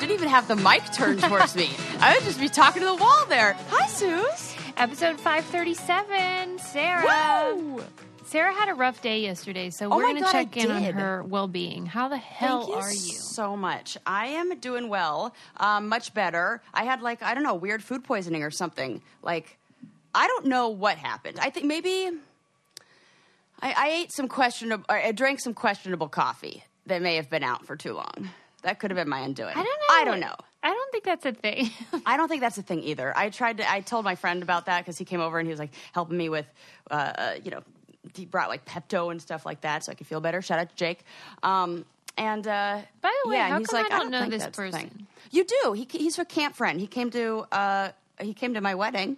didn't even have the mic turned towards me. I would just be talking to the wall there. Hi, Suze. Episode 537, Sarah. Woo! Sarah had a rough day yesterday, so Oh we're going to God, I check in on her well being. How the hell Thank you are you? so much. I am doing well, um, much better. I had like I don't know weird food poisoning or something. Like I don't know what happened. I think maybe I, I ate some questionable. or I drank some questionable coffee that may have been out for too long. That could have been my undoing. I don't know. I don't know. I don't think that's a thing. I don't think that's a thing either. I tried to. I told my friend about that because he came over and he was like helping me with, uh, uh, you know, he brought like Pepto and stuff like that so I could feel better. Shout out to Jake. Um, and uh, By the way, yeah, how he's come like, I don't know think this that's a thing." person? You do. He, he's a camp friend. He came to. Uh, he came to my wedding.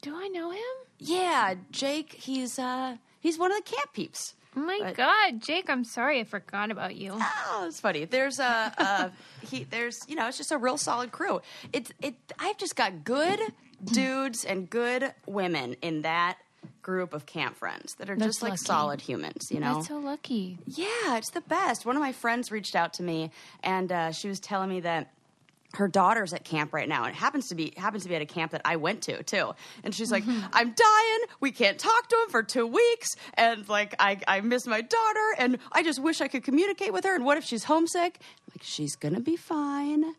Do I know him? Yeah, Jake. He's uh, he's one of the camp peeps. Oh my But- God, Jake, I'm sorry I forgot about you. Oh, it's funny. There's a, uh, he, there's, you know, it's just a real solid crew. It's, it. I've just got good dudes and good women in that group of camp friends that are That's just like lucky. solid humans. You know, That's so lucky. yeah, it's the best. One of my friends reached out to me, and uh, she was telling me that her daughter's at camp right now, and it happens to be happens to be at a camp that I went to too. And she's like, mm-hmm. "I'm dying. We can't talk to him for two weeks, and like I I miss my daughter, and I just wish I could communicate with her. And what if she's homesick? Like she's gonna be fine."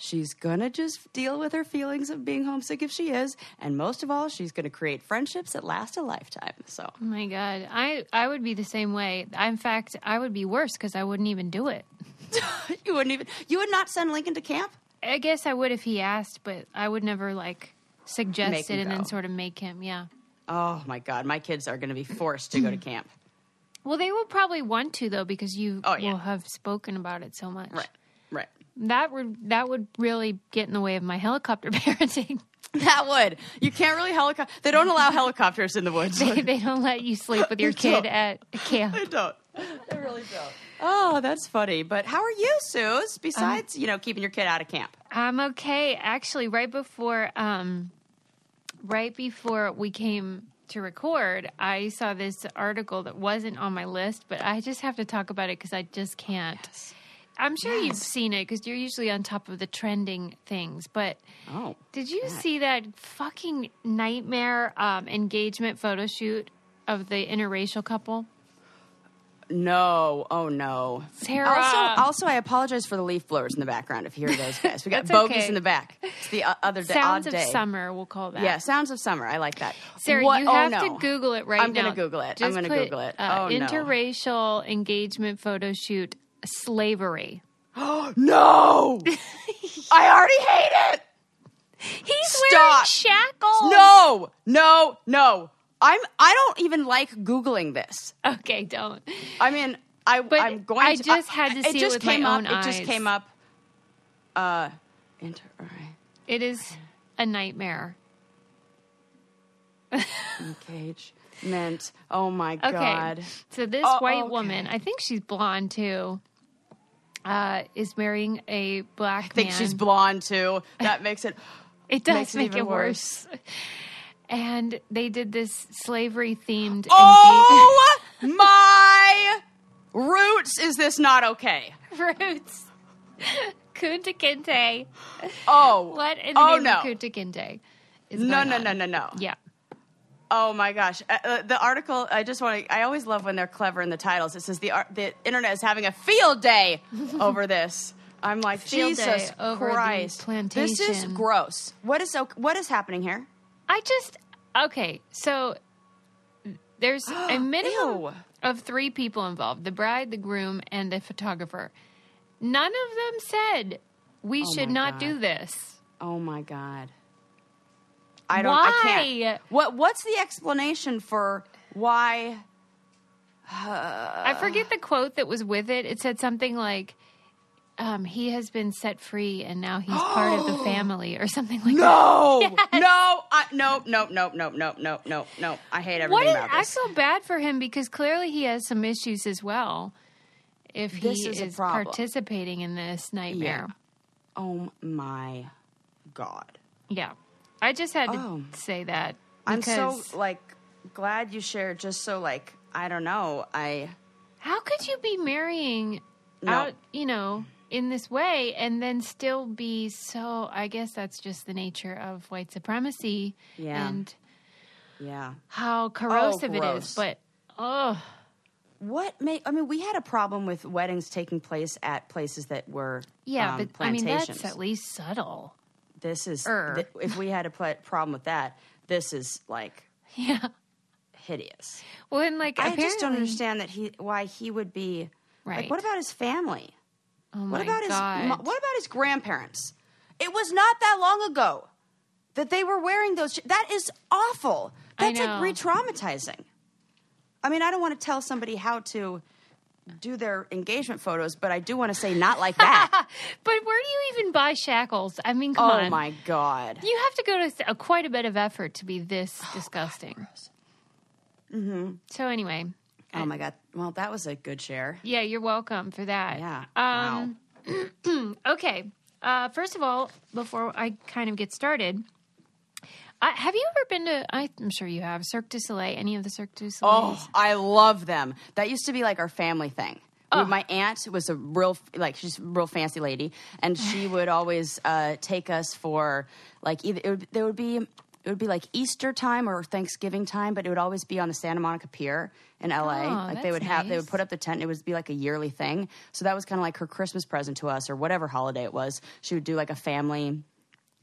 She's gonna just deal with her feelings of being homesick if she is, and most of all, she's gonna create friendships that last a lifetime. So, Oh my God. I, I would be the same way. In fact, I would be worse because I wouldn't even do it. you wouldn't even you would not send Lincoln to camp. I guess I would if he asked, but I would never like suggest Make it and then sort of make him. Yeah. Oh my God, my kids are going to be forced to go to camp. Well, they will probably want to though because you Oh, yeah. will have spoken about it so much. Right, right. That would that would really get in the way of my helicopter parenting. That would. You can't really helicopter. They don't allow helicopters in the woods. they, they don't let you sleep with your kid at camp. They don't. They really don't. Oh, that's funny. But how are you, Suze? Besides, you know, keeping your kid out of camp. I'm okay. Actually, right before um, right before we came to record, I saw this article that wasn't on my list, but I just have to talk about it because I just can't. I'm sure you've seen it because you're usually on top of the trending things. But Oh, did you see that fucking nightmare um, engagement photo shoot of the interracial couple? No. Oh, no. Sarah. Also, also, I apologize for the leaf blowers in the background if you hear those guys. We got bogies okay. in the back. It's the uh, other day. Sounds of day. summer, we'll call that. Yeah, sounds of summer. I like that. Sarah, What- you oh, have no. to Google it right I'm now. gonna Google it. I'm gonna Google it. Uh, Oh, no. interracial engagement photo shoot slavery. Oh no, I already hate it. He's Stop. wearing shackles. No, no, no. I'm. I don't even like googling this. Okay, don't. I mean, I. But I'm going. To I to, just had to it see it just with my came own up, It just came up. Uh, inter. It is a nightmare. cage meant. Oh my god. Okay. god. So this Oh, white okay. woman, I think she's blonde too, uh, is marrying a black I think man. she's blonde too. That makes it. It does it make even it worse. And they did this slavery themed. Oh my roots! Is this not okay? roots. Kunta Kinte. Oh. What in the Oh name no. of Kunta Kinte? Is No, no, on? no, no, no. Yeah. Oh my gosh! Uh, uh, the article. I just want to. I always love when they're clever in the titles. It says the ar- the internet is having a field day over this. I'm like Field day Jesus Christ! This is gross. What is what is happening here? I just okay. So there's a minimum Ew. of three people involved: the bride, the groom, and the photographer. None of them said we Oh should not God. do this. Oh my god! I don't. I Why? can't. What What's the explanation for why? I forget the quote that was with it. It said something like. Um, he has been set free and now he's part of the family or something like that. No, Yes. no, I, no, no, no, no, no, no, no, no. I hate everything What is, about this. I feel bad for him because clearly he has some issues as well. If he This is is participating in this nightmare, Oh my god! yeah. I just had to Oh. say that I'm so like glad you shared. Just so like I don't know. I how could you be marrying No. out? You know, in this way and then still be so I guess that's just the nature of white supremacy Yeah. and Yeah. how corrosive it gross. is. But oh What may I mean? We had a problem with weddings taking place at places that were yeah, um, but I mean that's at least subtle. this is Er. th- if we had a pl- problem with that, this is like Yeah. hideous. Well, and like I just don't understand that he why he would be Right. like. What about his family? Oh What about his God. mo- what about his grandparents? It was not that long ago that they were wearing those. sh- That is awful. That's like re-traumatizing. I mean, I don't want to tell somebody how to do their engagement photos, but I do want to say not like that. But where do you even buy shackles? I mean, come oh on. my god. You have to go to a, quite a bit of effort to be this disgusting. mm-hmm. So anyway, Oh my god. Well, that was a good share. yeah, you're welcome for that. Yeah. Um, Okay. Uh, first of all, before I kind of get started, I, have you ever been to? I'm sure you have Cirque du Soleil. Any of the Cirque du Soleil? Oh, I love them. That used to be like our family thing. Oh. My aunt was a real, like, she's a real fancy lady, and she would always uh, take us for like either it would, there would be it would be like Easter time or Thanksgiving time, but it would always be on the Santa Monica Pier in LA. Oh, like they would have they would put up the tent. And it would be like a yearly thing. So that was kind of like her Christmas present to us, or whatever holiday it was. She would do like a family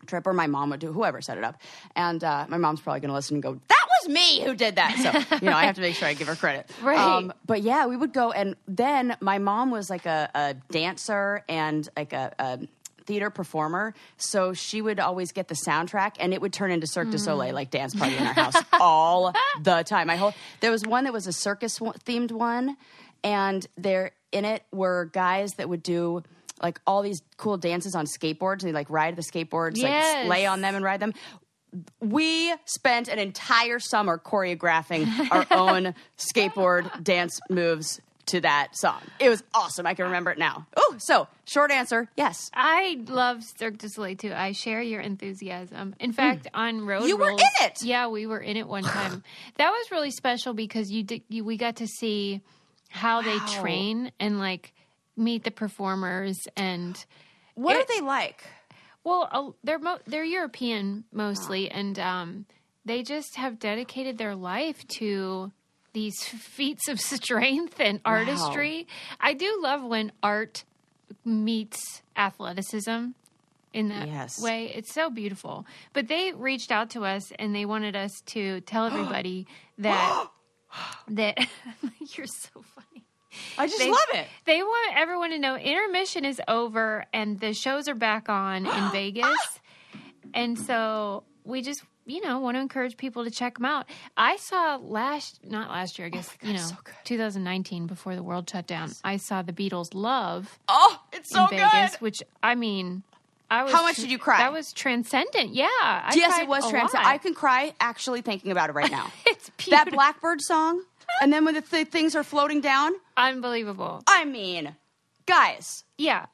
trip, or my mom would do whoever set it up. And uh, my mom's probably going to listen and go, "That was me who did that." So you know, I have to make sure I give her credit. Um, Right. but yeah, we would go, and then my mom was like a, a dancer and like a. a theater performer so she would always get the soundtrack and it would turn into Cirque du Soleil like dance party in our house hmm. all the time. My whole there was one that was a circus themed one and there in it were guys that would do like all these cool dances on skateboards. They like ride the skateboards Yes. like lay on them and ride them. We spent an entire summer choreographing our own skateboard dance moves to that song. It was awesome. I can remember it now. Oh, so short answer, yes. I love Cirque du Soleil too. I share your enthusiasm. In fact, on Road Hmm. You were in it! Yeah, we were in it one time. that was really special because you, did, you we got to see how they train and like meet the performers and What are they like? well, uh, they're mo- they're European mostly, and um, they just have dedicated their life to these feats of strength and artistry. I do love when art meets athleticism in that Yes. way. It's so beautiful. But they reached out to us and they wanted us to tell everybody that that you're so funny. I just They- love it. They want everyone to know intermission is over and the shows are back on in Vegas. And so we just, you know, want to encourage people to check them out. I saw last, not last year, I guess, you know, so 2019 before the world shut down. I saw the Beatles Love Oh, it's so in Vegas, good. which I mean, I was How much did you cry? That was transcendent. Yeah. I yes, it was transcendent. I can cry actually thinking about it right now. It's that. Blackbird song, and then when the th- things are floating down, Unbelievable. I mean, guys, Yeah.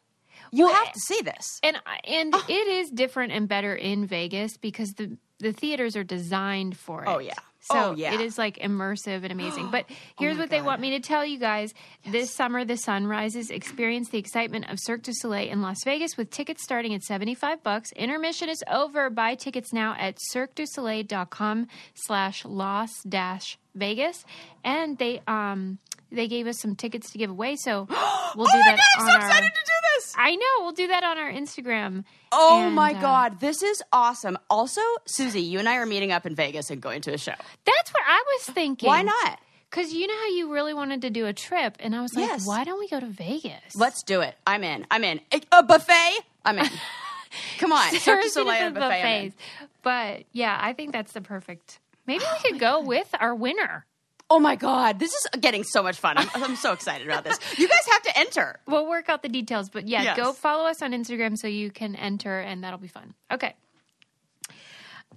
you Well, have to see this. And and Ah. it is different and better in Vegas because the the theaters are designed for oh, it. Oh, yeah. So Oh, yeah. it is like immersive and amazing. But oh, here's my what they want me to tell you guys. This summer the sun rises. Experience the excitement of Cirque du Soleil in Las Vegas with tickets starting at 75 bucks. Intermission is over. Buy tickets now at cirquedusoleil.com slash loss dash Vegas. And they um they gave us some tickets to give away, so we'll do oh my that god, I'm so our excited to do this. I know. We'll do that on our Instagram. Oh And, my uh, god, this is awesome. Also, Susie, you and I are meeting up in Vegas and going to a show. That's what I was thinking. Why not? Because you know how you really wanted to do a trip, and I was like, Yes. why don't we go to Vegas? Let's do it. I'm in. I'm in. A, buffet? I'm in. Come on. Cirque du Soleil into and a the buffet. Buffets. But yeah, I think that's the perfect. Maybe we could go with our winner. Oh my god, this is getting so much fun. I'm, I'm so excited about this. You guys have to enter. We'll work out the details, but yeah, Yes. go follow us on Instagram so you can enter, and that'll be fun. Okay.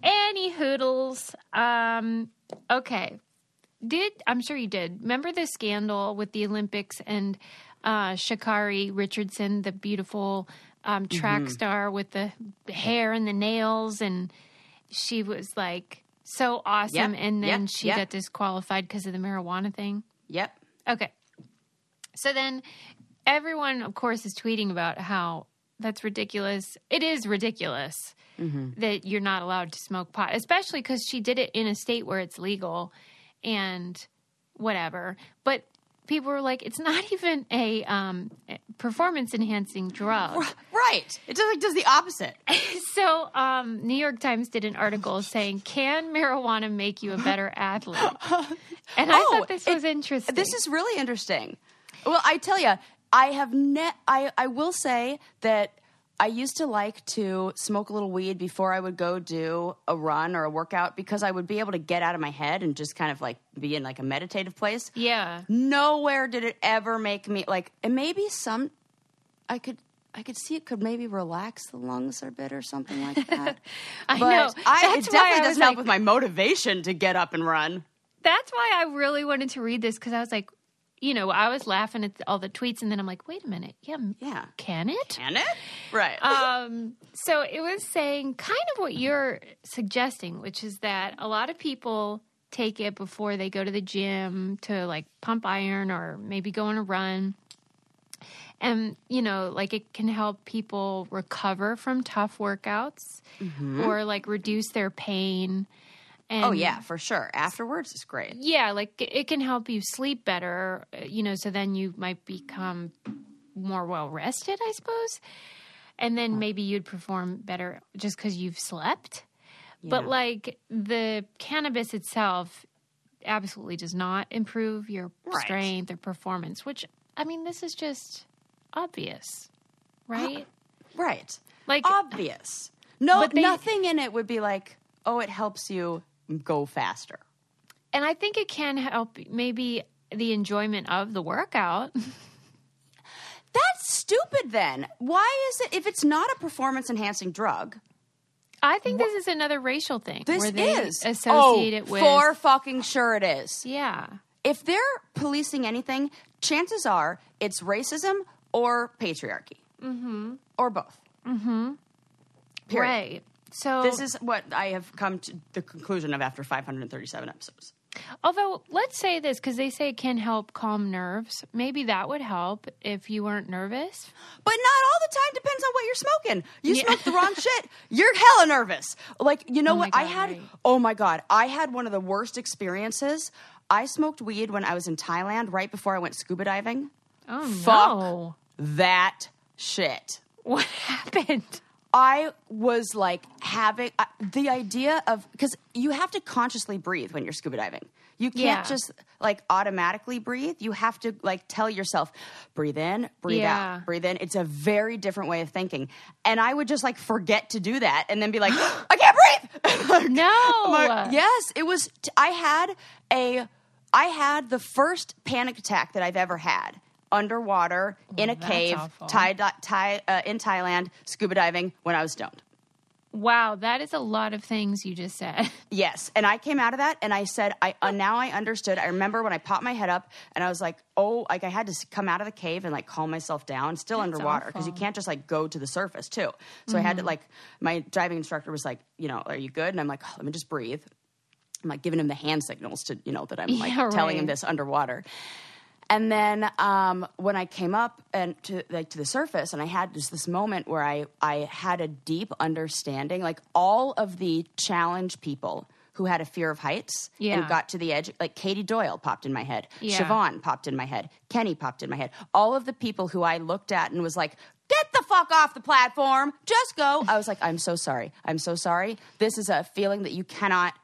Any hoodles? Um, okay. Did I'm sure you did. Remember the scandal with the Olympics and uh, Sha'Carri Richardson, the beautiful um, track Mm-hmm. star with the hair and the nails, and she was like so awesome, Yep, and then yep, she yep. got disqualified because of the marijuana thing. Yep. Okay. So then everyone, of course, is tweeting about how that's ridiculous. It is ridiculous mm-hmm. that you're not allowed to smoke pot, especially because she did it in a state where it's legal and whatever. But people were like, it's not even a um, performance enhancing drug. Right. It does like does the opposite. So, um, New York Times did an article saying, "Can marijuana make you a better athlete?" And I Oh, thought this it- was interesting. This is really interesting. Well, I tell you, I have ne- I I will say that I used to like to smoke a little weed before I would go do a run or a workout because I would be able to get out of my head and just kind of like be in like a meditative place. yeah. Nowhere did it ever make me like and maybe some I could I could see it could maybe relax the lungs a bit or something like that. I but know. I, it definitely doesn't help with my motivation to get up and run. That's why I really wanted to read this because I was like, you know, I was laughing at all the tweets, and then I'm like, wait a minute, yeah, Yeah. can it? Can it? Right. Um, so it was saying kind of what you're suggesting, which is that a lot of people take it before they go to the gym to like pump iron or maybe go on a run. And, you know, like it can help people recover from tough workouts or like reduce their pain. And oh yeah, for sure. Afterwards is great. yeah, like it can help you sleep better, uh, you know, so then you might become more well rested, I suppose. And then maybe you'd perform better just because you've slept. But like the cannabis itself absolutely does not improve your Right. strength or performance, which I mean, this is just obvious, right? Right. Like Obvious. No, But they- nothing in it would be like, oh, it helps you go faster. and I think it can help maybe the enjoyment of the workout. That's stupid then. Why is it if it's not a performance enhancing drug? I think this is another racial thing This where they is associate oh, it with for fucking sure it is. yeah. If they're policing anything, chances are it's racism or patriarchy, mm-hmm. or both. Mm-hmm. Period. Right. So This is what I have come to the conclusion of after 537 episodes. although let's say this because they say it can help calm nerves. Maybe that would help if you weren't nervous. But not all the time. Depends on what you're smoking. You Yeah. smoke the wrong shit, you're hella nervous. Like you know Oh what? I had. right. Oh my god! I had one of the worst experiences. I smoked weed when I was in Thailand right before I went scuba diving. Oh Fuck no! that shit. What happened? I was like having uh, the idea of because you have to consciously breathe when you're scuba diving. You can't Yeah. just like automatically breathe. You have to like tell yourself, breathe in, breathe Yeah. out, breathe in. It's a very different way of thinking. And I would just like forget to do that and then be like, I can't breathe. No. My- yes, it was. T- I had a. I had the first panic attack that I've ever had underwater in a cave, Thai, uh, in Thailand, scuba diving when I was stoned. Wow, that is a lot of things you just said. Yes, and I came out of that and I said, I uh, now I understood. I remember when I popped my head up and I was like, oh, like I had to come out of the cave and like calm myself down, still underwater because you can't just like go to the surface too. So I had to like, my diving instructor was like, you know, are you good? And I'm like, oh, let me just breathe. I'm like giving him the hand signals to, you know, that I'm like Yeah, telling him this underwater. And then um, when I came up and to like to the surface, and I had just this moment where I I had a deep understanding, like all of the challenge people who had a fear of heights Yeah. and got to the edge, like Katie Doyle popped in my head, Yeah. Siobhan popped in my head, Kenny popped in my head. All of the people who I looked at and was like, "Get the fuck off the platform, just go." I was like, "I'm so sorry, I'm so sorry. This is a feeling that you cannot."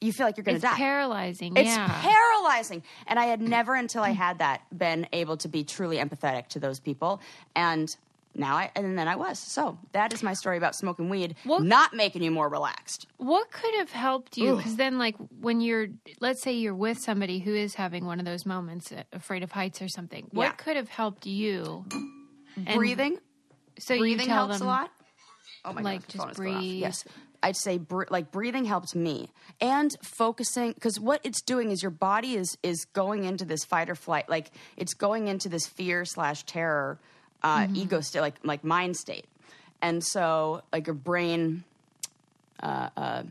You feel like you're going It's to die. paralyzing. It's yeah. paralyzing. And I had never until I had that been able to be truly empathetic to those people. And now I and then I was. So that is my story about smoking weed Well- not making you more relaxed. What could have helped you? Because then, like, when you're, let's say you're with somebody who is having one of those moments, uh, afraid of heights or something. What Yeah. could have helped you? And breathing So breathing you tell helps them, a lot. Oh my like, God, just phone is going off. breathe. Yes. I'd say br- like breathing helped me. And focusing because what it's doing is your body is is going into this fight or flight like it's going into this fear slash terror uh, Mm-hmm. ego state like like mind state. And so like your brain uh, uh,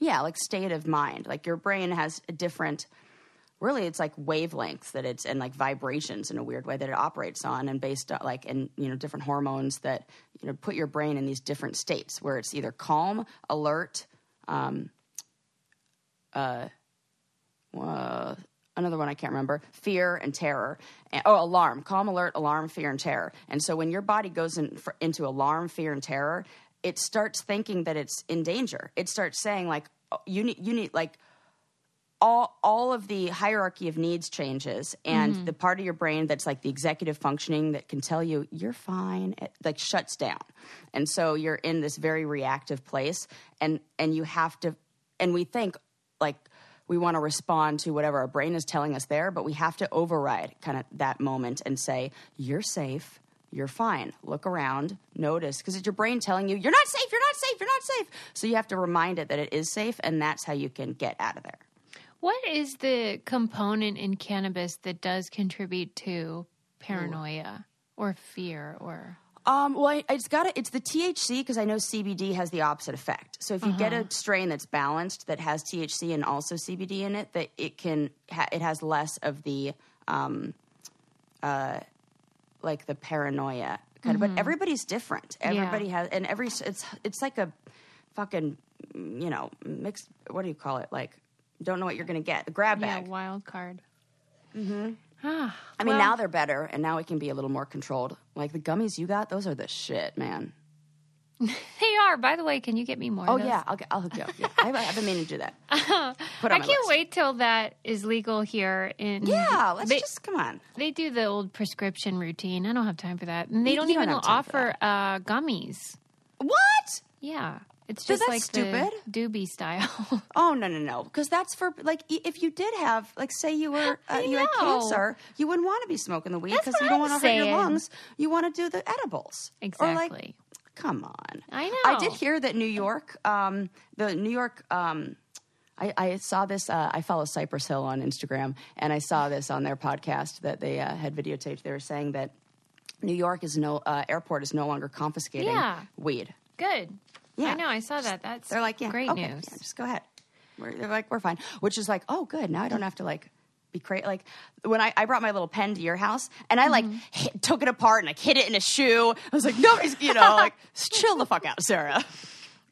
yeah like state of mind. Like your brain has a different really it's like wavelengths that it's and like vibrations in a weird way that it operates on and based on like and you know different hormones that you know put your brain in these different states where it's either calm alert um uh, uh another one I can't remember, fear and terror. Oh, alarm, calm, alert, alarm, fear, and terror. And so when your body goes in, for, into alarm, fear, and terror, it starts thinking that it's in danger. It starts saying like, oh, you need, you need like all all of the hierarchy of needs changes and mm-hmm. the part of your brain that's like the executive functioning that can tell you you're fine it like shuts down and so you're in this very reactive place and and you have to and we think like we want to respond to whatever our brain is telling us there but we have to override kind of that moment and say you're safe you're fine. Look around, notice, because it's your brain telling you, you're not safe, you're not safe, you're not safe. So you have to remind it that it is safe, and that's how you can get out of there. What is the component in cannabis that does contribute to paranoia or fear or Um, well, I, it's got it's the THC because I know CBD has the opposite effect. So if you get a strain that's balanced that has THC and also CBD in it, that it can ha- it has less of the um, uh, like the paranoia kind of. But everybody's different. Everybody has, and every it's it's like a fucking you know mixed. What do you call it? Like don't know what you're gonna get. A grab yeah, bag. wild card? Mm-hmm. Ah, I mean, well, now they're better, and now it can be a little more controlled. Like the gummies you got, those are the shit, man. they are. By the way, can you get me more? Oh yeah, I'll I'll hook you up. Yeah. I've, I've been meaning to do that. I can't list. wait till that is legal here in. Yeah, let's they, just come on. They do the old prescription routine. I don't have time for that. And they You- don't you even have offer uh, gummies. What? Yeah, it's just that's like stupid. doobie style. Oh no no no! Because that's for like if you did have like say you were uh, you had know. cancer, you wouldn't want to be smoking the weed That's because what you don't I'm want to hurt your lungs. You want to do the edibles. Or like, exactly. come on. I know. I did hear that New York, um, the New York. Um, I, I saw this. Uh, I follow Cypress Hill on Instagram, and I saw this on their podcast that they uh, had videotaped. They were saying that New York is no uh, airport is no longer confiscating Yeah. weed. Good. Yeah. I know. I saw that. That's They're like, yeah, great okay, news. yeah, just go ahead. We're, they're like, we're fine. Which is like, oh, good. Now I don't have to like be crazy. Like when I, I brought my little pen to your house and I like Mm-hmm. hit, took it apart and like hit it in a shoe. I was like, nobody's, you know, like chill the fuck out, Sarah.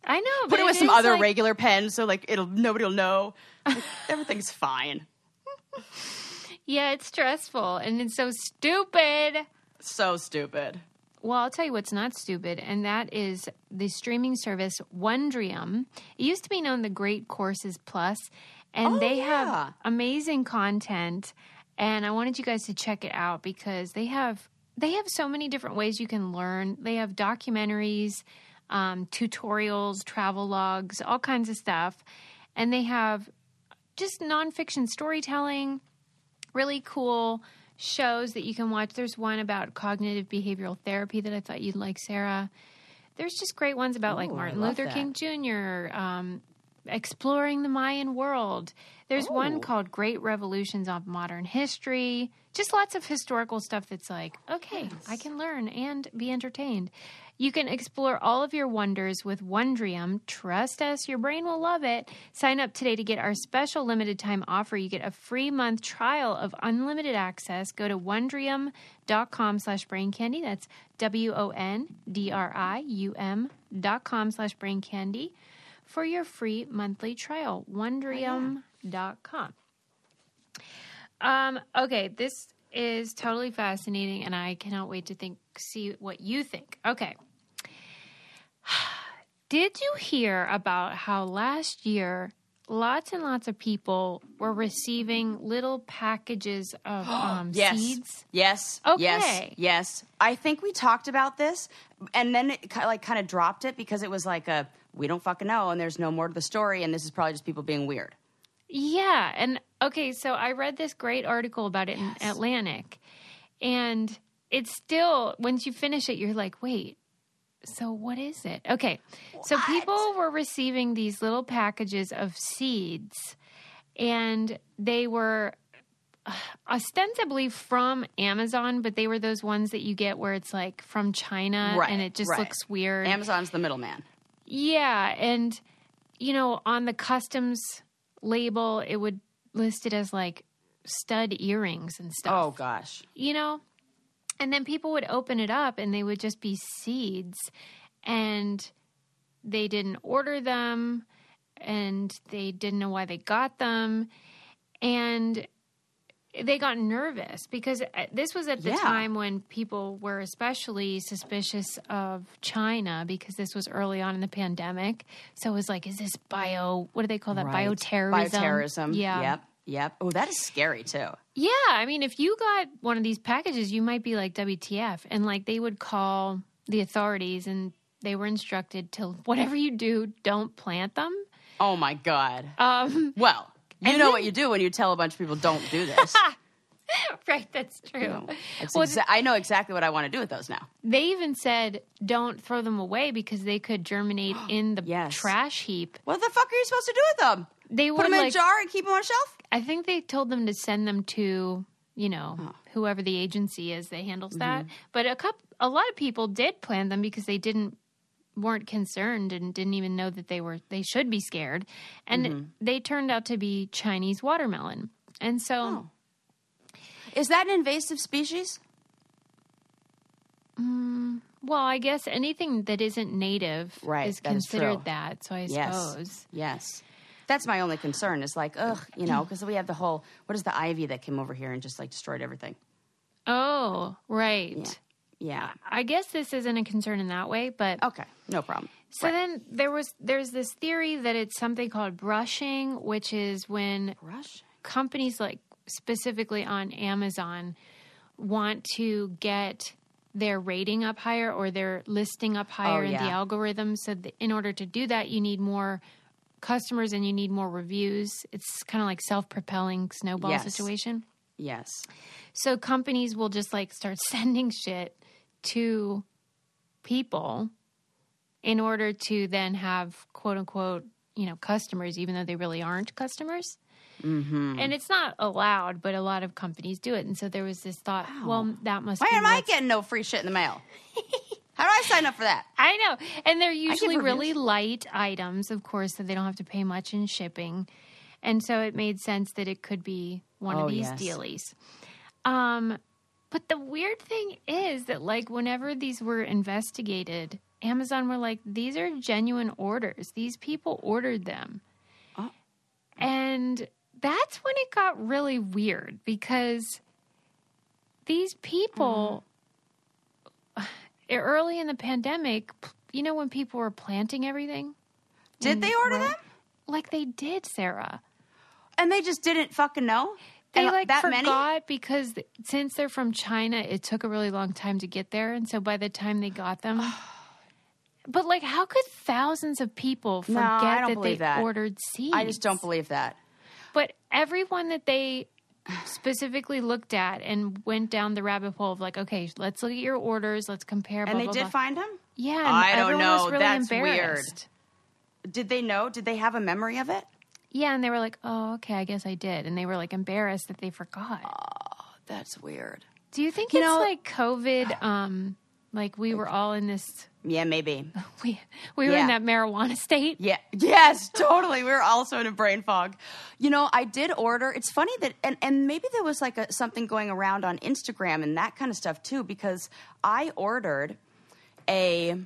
I know. Put but it with some other like- regular pens so like it'll nobody will know. Like, everything's fine. Yeah, it's stressful and it's so stupid. So stupid. Well, I'll tell you what's not stupid, and that is the streaming service Wondrium. It used to be known the Great Courses Plus, and Oh, they yeah. have amazing content. And I wanted you guys to check it out because they have they have so many different ways you can learn. They have documentaries, um, tutorials, travel logs, all kinds of stuff, and they have just nonfiction storytelling really cool shows that you can watch. There's one about cognitive behavioral therapy that I thought you'd like, Sarah. There's just great ones about like Ooh, I Martin Luther that. King Jr., um, exploring the Mayan world. There's one oh. called Great Revolutions of Modern History. Just lots of historical stuff that's like, okay, I can learn and be entertained. You can explore all of your wonders with Wondrium. Trust us, your brain will love it. Sign up today to get our special limited time offer. You get a free month trial of unlimited access. Go to wondrium.com slash brain candy. That's W O N D R I U M dot com slash brain candy for your free monthly trial. Wondrium.com. Um, okay, this is totally fascinating, and I cannot wait to think see what you think. Okay. Did you hear about how last year lots and lots of people were receiving little packages of um, Yes. seeds? Yes. Okay. Yes. Yes. I think we talked about this, and then it like kind of dropped it because it was like a we don't fucking know, and there's no more to the story, and this is probably just people being weird. Yeah, and okay, so I read this great article about it in Atlantic, and it's still once you finish it, you're like, wait. So what is it? Okay, so people were receiving these little packages of seeds, and they were uh, ostensibly from Amazon, but they were those ones that you get where it's like from China, Right, and it just right. looks weird. Amazon's the middleman. Yeah, and you know, on the customs label, it would list it as like stud earrings and stuff. Oh gosh. you know and then people would open it up and they would just be seeds and they didn't order them and they didn't know why they got them and they got nervous because uh, this was at the Yeah. time when people were especially suspicious of China because this was early on in the pandemic. So it was like, is this bio? What do they call that? Right. Bioterrorism. Bioterrorism. Yeah. Yep. Yep. Oh, that is scary too. Yeah, I mean, if you got one of these packages, you might be like WTF, and like they would call the authorities, and they were instructed to whatever you do, don't plant them. Oh my god. Um, Well, you And know then- what you do when you tell a bunch of people don't do this. right, that's true. You know, Well, exa- I know exactly what I want to do with those now. They even said don't throw them away because they could germinate in the Yes. trash heap. What the fuck are you supposed to do with them? They Put them in like. a jar and keep them on a shelf? I think they told them to send them to you know Oh. whoever the agency is that handles that. Mm-hmm. But a couple, a lot of people did plant them because they didn't weren't concerned and didn't even know that they were they should be scared, and Mm-hmm. they turned out to be Chinese watermelon. And so, Oh. Is that an invasive species? well, I guess anything that isn't native Right, is considered that. So I Yes. suppose. Yes. That's my only concern is like, ugh, you know, because we have the whole, what is the ivy that came over here and just like destroyed everything? Oh, right. Yeah. I guess this isn't a concern in that way, but Okay. No problem. So then there was there's this theory that it's something called brushing, which is when companies like specifically on Amazon want to get their rating up higher or their listing up oh, higher in the Oh, algorithm. So th- in order to do that, you need more customers and you need more reviews. It's kind of like self-propelling snowball Yes. situation. Yes. So companies will just like start sending shit to people in order to then have quote unquote, you know, customers, even though they really aren't customers. Mm-hmm. And it's not allowed, but a lot of companies do it. And so there was this thought, well, that must Why am I getting no free shit in the mail? How do I sign up for that? I know. And they're usually really light items, of course, so they don't have to pay much in shipping. And so it made sense that it could be one Oh, of these yes. dealies. Um, but the weird thing is that, like, whenever these were investigated, Amazon were like, these are genuine orders. These people ordered them. Oh. And that's when it got really weird because these people early in the pandemic, you know, when people were planting everything, Did they order them? like they did, Sarah. And they just didn't fucking know? They And uh, like that forgot many? because th- since they're from China, it took a really long time to get there, and so by the time they got them. But like, how could thousands of people forget No, that they that. ordered seeds? I just don't believe that. But everyone that they specifically looked at and went down the rabbit hole of like, okay, let's look at your orders, let's compare. And they blah, did blah. find him? Yeah, I don't know. really That's weird. Did they know? Did they have a memory of it? Yeah, and they were like, "Oh, okay, I guess I did," and they were like embarrassed that they forgot. Oh, that's weird. Do you think You it's know- like COVID? Um, like we were all in this, Yeah, maybe. we we were in that marijuana state. Yeah. Yes, totally. We were also in a brain fog. You know, I did order. It's funny that, and, and maybe there was like a, something going around on Instagram and that kind of stuff too, because I ordered a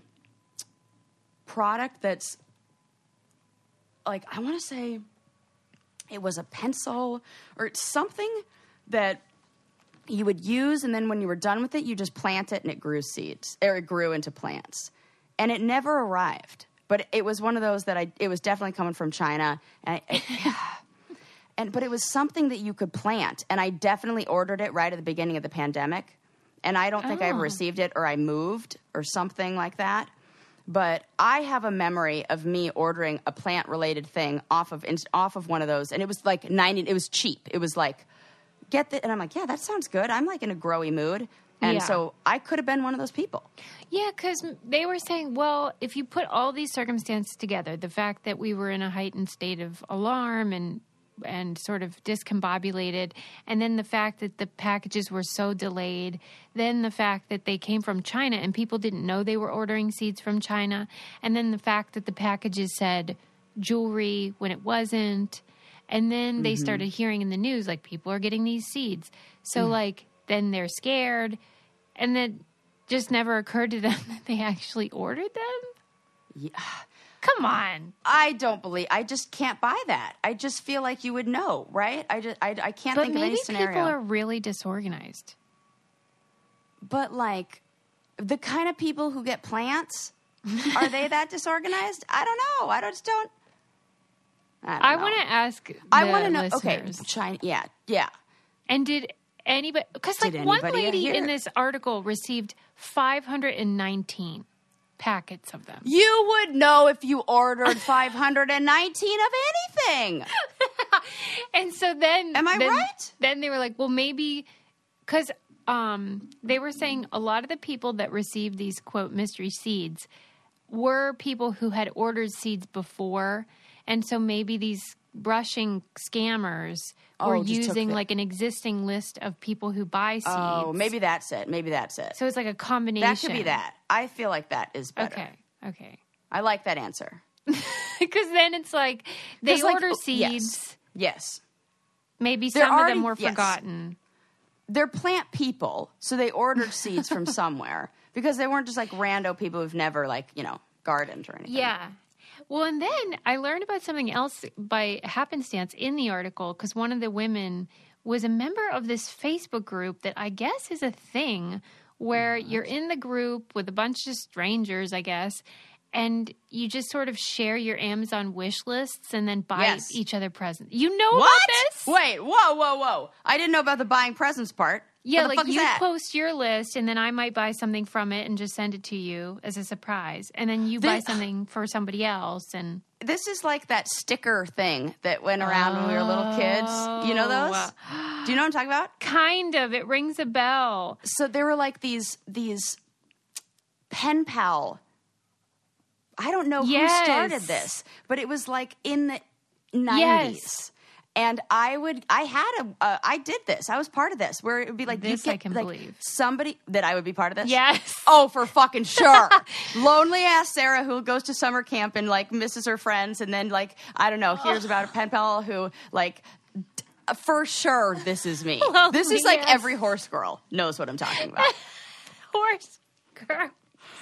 product that's like, I want to say it was a pencil or something that you would use, and then when you were done with it, you just plant it and it grew seeds, or it grew into plants. And it never arrived. But it was one of those that I, it was definitely coming from China. And, I, and but it was something that you could plant. And I definitely ordered it right at the beginning of the pandemic. And I don't think I ever Oh. received it, or I moved, or something like that. But I have a memory of me ordering a plant related thing off of off of one of those, and it was like ninety. It was cheap. It was like get the, and I'm like, yeah, that sounds good. I'm like in a growy mood, and Yeah. so I could have been one of those people. Yeah, because they were saying, well, if you put all these circumstances together, the fact that we were in a heightened state of alarm and and sort of discombobulated, and then the fact that the packages were so delayed, then the fact that they came from China and people didn't know they were ordering seeds from China, and then the fact that the packages said jewelry when it wasn't, And then Mm-hmm. they started hearing in the news like people are getting these seeds. So Mm. like then they're scared and then just never occurred to them that they actually ordered them. Yeah. Come on. I don't believe. I just can't buy that. I just feel like you would know, right? I just I, I can't But think of any scenario. people are really disorganized. but like the kind of people who get plants, are they that disorganized? I don't know. I just don't. I, don't I want to ask. I want to know. Okay. China. Yeah, yeah. And did anybody? Because like Did one lady in this article received 519 packets of them. You would know if you ordered 519 of anything. And so then, Am I then- right? Then they were like, well, maybe because um, they were saying a lot of the people that received these quote mystery seeds were people who had ordered seeds before, and so maybe these brushing scammers oh, were Oh, using like an existing list of people who buy oh, seeds. Oh, maybe that's it. Maybe that's it. so. It's like a combination. that could be that. I feel like that is better. Okay. Okay. I like that answer. Because then it's like they like, order oh, seeds. yes. Yes. Maybe They're some of them were yes. forgotten. they're plant people, so they ordered seeds from somewhere because they weren't just like rando people who've never like you know gardened or anything. Yeah. Well, and then I learned about something else by happenstance in the article because one of the women was a member of this Facebook group that I guess is a thing where you're in the group with a bunch of strangers, I guess, and you just sort of share your Amazon wish lists and then buy Yes. each other presents. You know What? about this? Wait, whoa, whoa, whoa! I didn't know about the buying presents part. Yeah, like you post your list, and then I might buy something from it and just send it to you as a surprise, and then you buy something for somebody else, and this is like that sticker thing that went around when we were little kids. You know those? Oh. Do you know what I'm talking about? kind of it rings a bell. So there were like these these pen pal. I don't know Yes. who started this, but it was like in the 90s. Yes. And I would, I had a, uh, I did this. I was part of this, where it would be like, This you I can like, believe. somebody that I would be part of this. Yes. Oh, for fucking sure. Lonely ass Sarah who goes to summer camp and like misses her friends, and then like I don't know, hears about a pen pal who like. d- For sure, this is me. this is like ass- every horse girl knows what I'm talking about. Horse girl.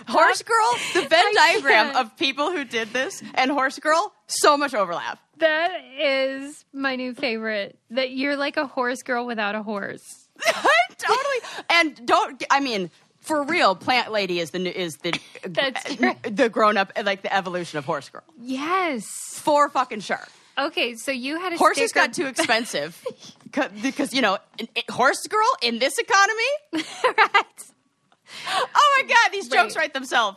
Horse Girl, the Venn diagram of people who did this, and Horse Girl, so much overlap. That is my new favorite. That you're like a horse girl without a horse. totally. And don't. I mean, for real, Plant Lady is the new- is the the grown up like the evolution of Horse Girl. Yes. For fucking sure. Okay, so you had a Horses sticker- got too expensive because you know, Horse Girl in this economy. right. Oh my God, these jokes Right. write themselves.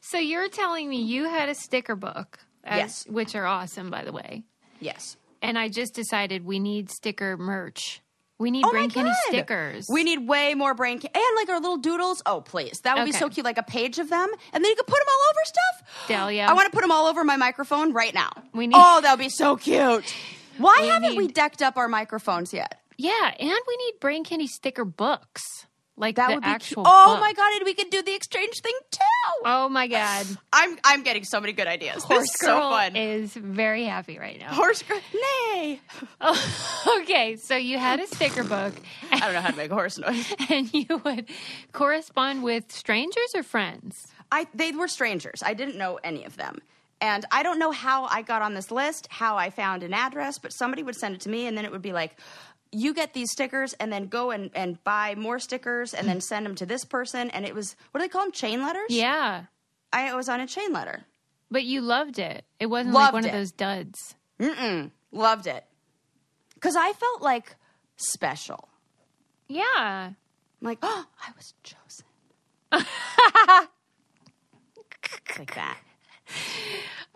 So you're telling me you had a sticker book, as, Yes. which are awesome, by the way. Yes. And I just decided we need sticker merch. We need Oh Brain Candy stickers. We need way more brain ca- and like our little doodles. Oh please, that would be so cute. Like a page of them, and then you could put them all over stuff. Dahlia. I want to put them all over my microphone right now. We need- oh, that would be so cute. Why We haven't we decked up our microphones yet? yeah, and we need Brain Candy sticker books, like That would be actual. cute. Oh my god, and we could do the exchange thing too. Oh my god, I'm I'm getting so many good ideas. Horse this is so Girl fun. is very happy right now. Horse girl, nay. Oh, okay, so you had a sticker book, I don't know how to make a horse noise. and you would correspond with strangers or friends. I they were strangers. I didn't know any of them. And I don't know how I got on this list, how I found an address, but somebody would send it to me and then it would be like you get these stickers and then go and, and buy more stickers and then send them to this person and it was what do they call them chain letters Yeah, i was on a chain letter but you loved it. It wasn't like one it. of those duds. Mm-mm. loved it because i felt like special Yeah. I'm like oh i was chosen like that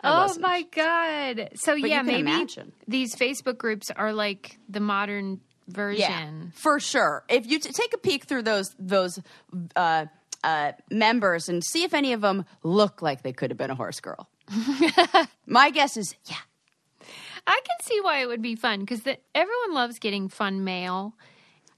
I oh wasn't. my god. So But yeah, maybe imagine. these Facebook groups are like the modern version. for sure. If you t- take a peek through those those uh, uh, members and see if any of them look like they could have been a horse girl. My guess is yeah. I can see why it would be fun because everyone loves getting fun mail,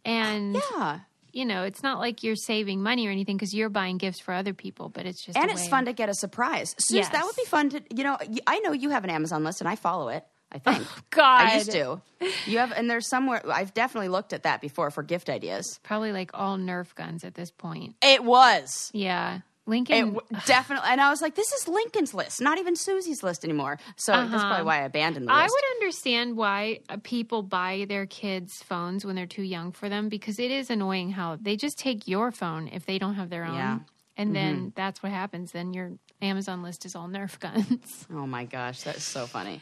and Yeah. you know it's not like you're saving money or anything because you're buying gifts for other people, but it's just And it's fun to get a surprise. Suze, that would be fun to, you know, I know you have an Amazon list and I follow it. I think. God. I used to. You have, and there's somewhere I've definitely looked at that before for gift ideas. Probably like all Nerf guns at this point. It was. Yeah. It Lincoln. w- definitely, and I was like, "This is Lincoln's list, not even Susie's list anymore." So that's Uh-huh. probably why I abandoned the list. I would understand why uh, people buy their kids phones when they're too young for them because it is annoying how they just take your phone if they don't have their own. Yeah. And then that's what happens. Then your Amazon list is all Nerf guns. oh my gosh, that's so funny.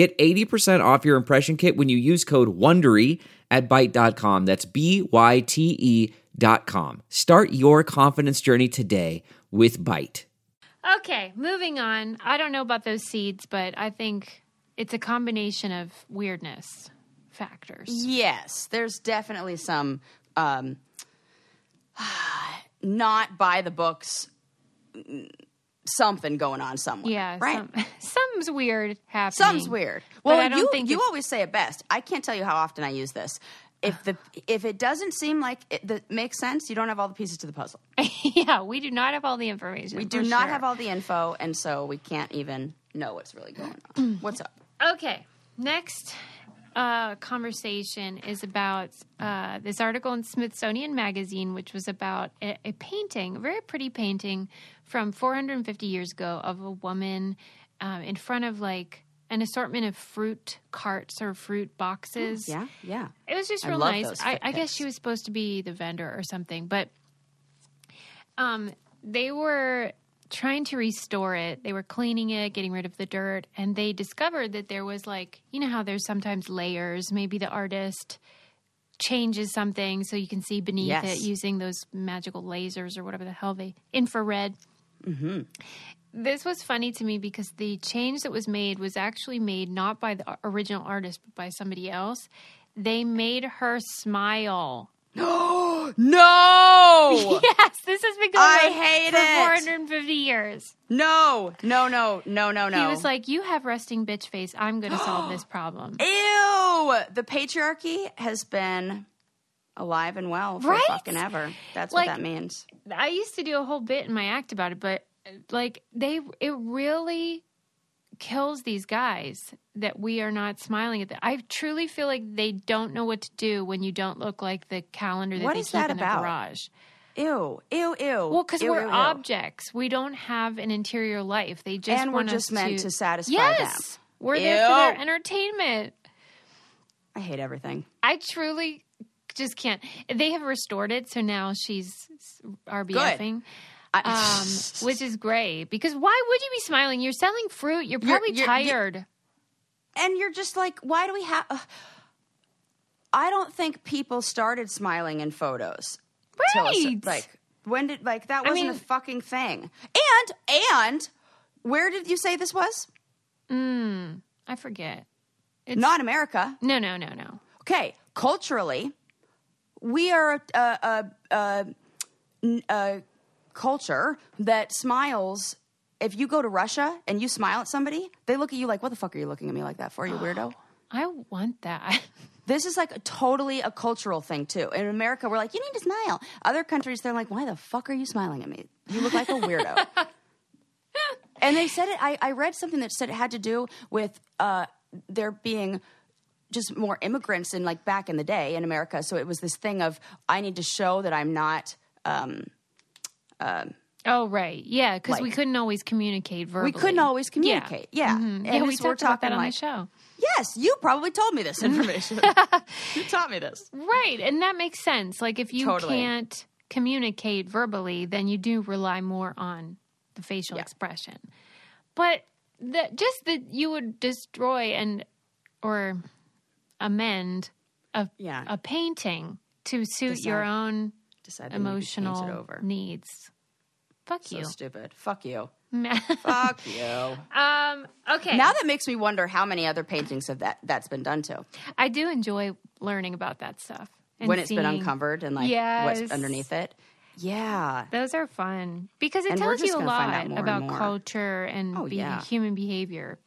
Get 80% off your impression kit when you use code WONDERY at Byte.com. That's B-Y-T-E dot com. Start your confidence journey today with Byte. okay, moving on. I don't know about those seeds, but I think it's a combination of weirdness factors. Yes, there's definitely some um, not by the books something going on somewhere. Yeah, right. some, something's weird happening. Some's weird. Well, I don't you think you it's- always say it best. I can't tell you how often I use this. If the if it doesn't seem like it that makes sense, you don't have all the pieces to the puzzle. yeah, we do not have all the information. We do not sure. have all the info, and so we can't even know what's really going on. What's up? Okay, next uh, conversation is about uh, this article in Smithsonian Magazine, which was about a, a painting, a very pretty painting from 450 years ago of a woman um, in front of like an assortment of fruit carts or fruit boxes. Yeah, yeah. It was just real nice. I, I guess she was supposed to be the vendor or something, but um, they were trying to restore it. They were cleaning it, getting rid of the dirt, and they discovered that there was like, you know, how there's sometimes layers. Maybe the artist changes something so you can see beneath Yes. it using those magical lasers or whatever the hell they infrared. Mm-hmm. This was funny to me because the change that was made was actually made not by the original artist but by somebody else. They made her smile. No, no. Yes, this has been going I on hate for it. 450 years. no, no, no, no, no, no. He was like, "You have resting bitch face. I'm going to solve this problem." Ew! The patriarchy has been alive and well for Right? fucking ever. That's Like- what that means. I used to do a whole bit in my act about it, but uh, like they, it really kills these guys that we are not smiling at them. I truly feel like they don't know what to do when you don't look like the calendar that What they is keep that in about? the garage. Ew, ew, ew. Well, because we're ew, ew. objects, we don't have an interior life. They just And we're just meant to satisfy yes, them. we're there for their entertainment. I hate everything. I truly just can't. They have restored it, so now she's RBFing. I, Um, which is great because why would you be smiling? You're selling fruit. You're probably you're- tired. and you're just like, why do we have? Uh, I don't think people started smiling in photos. till a cer- Right. like when did like that wasn't mean- a fucking thing. And and where did you say this was? Mm, I forget. It's Not America. No, no, no, no. Okay, culturally, we are a, a, a, a, a culture that smiles. If you go to Russia and you smile at somebody, they look at you like, "What the fuck are you looking at me like that for, you weirdo?" I want that. This is like a, totally a cultural thing too. In America, we're like, "You need to smile." Other countries, they're like, "Why the fuck are you smiling at me? You look like a weirdo." and they said it. I, I read something that said it had to do with uh, there being just more immigrants in like back in the day in America. So it was this thing of I need to show that I'm not. Um, oh, right. Yeah, because we couldn't always communicate verbally. we couldn't always communicate. Yeah, Mhm. And yeah, we talked about that on like, the show. Yes, you probably told me this information. you taught me this. Right, and that makes sense. Like if you Totally. can't communicate verbally, then you do rely more on the facial Yeah. expression. But the, just that you would destroy and or amend a Yeah. a painting to suit Decide- your own Decided to it emotional over. needs. Fuck you. So you. stupid. Fuck you. Fuck you. um. Okay. Now that makes me wonder how many other paintings have that that's been done to I do enjoy learning about that stuff and when it's been uncovered and like Yes. what's underneath it. Yeah. Those are fun because it And tells you a gonna find out lot more and about culture and Oh, be- yeah. human behavior.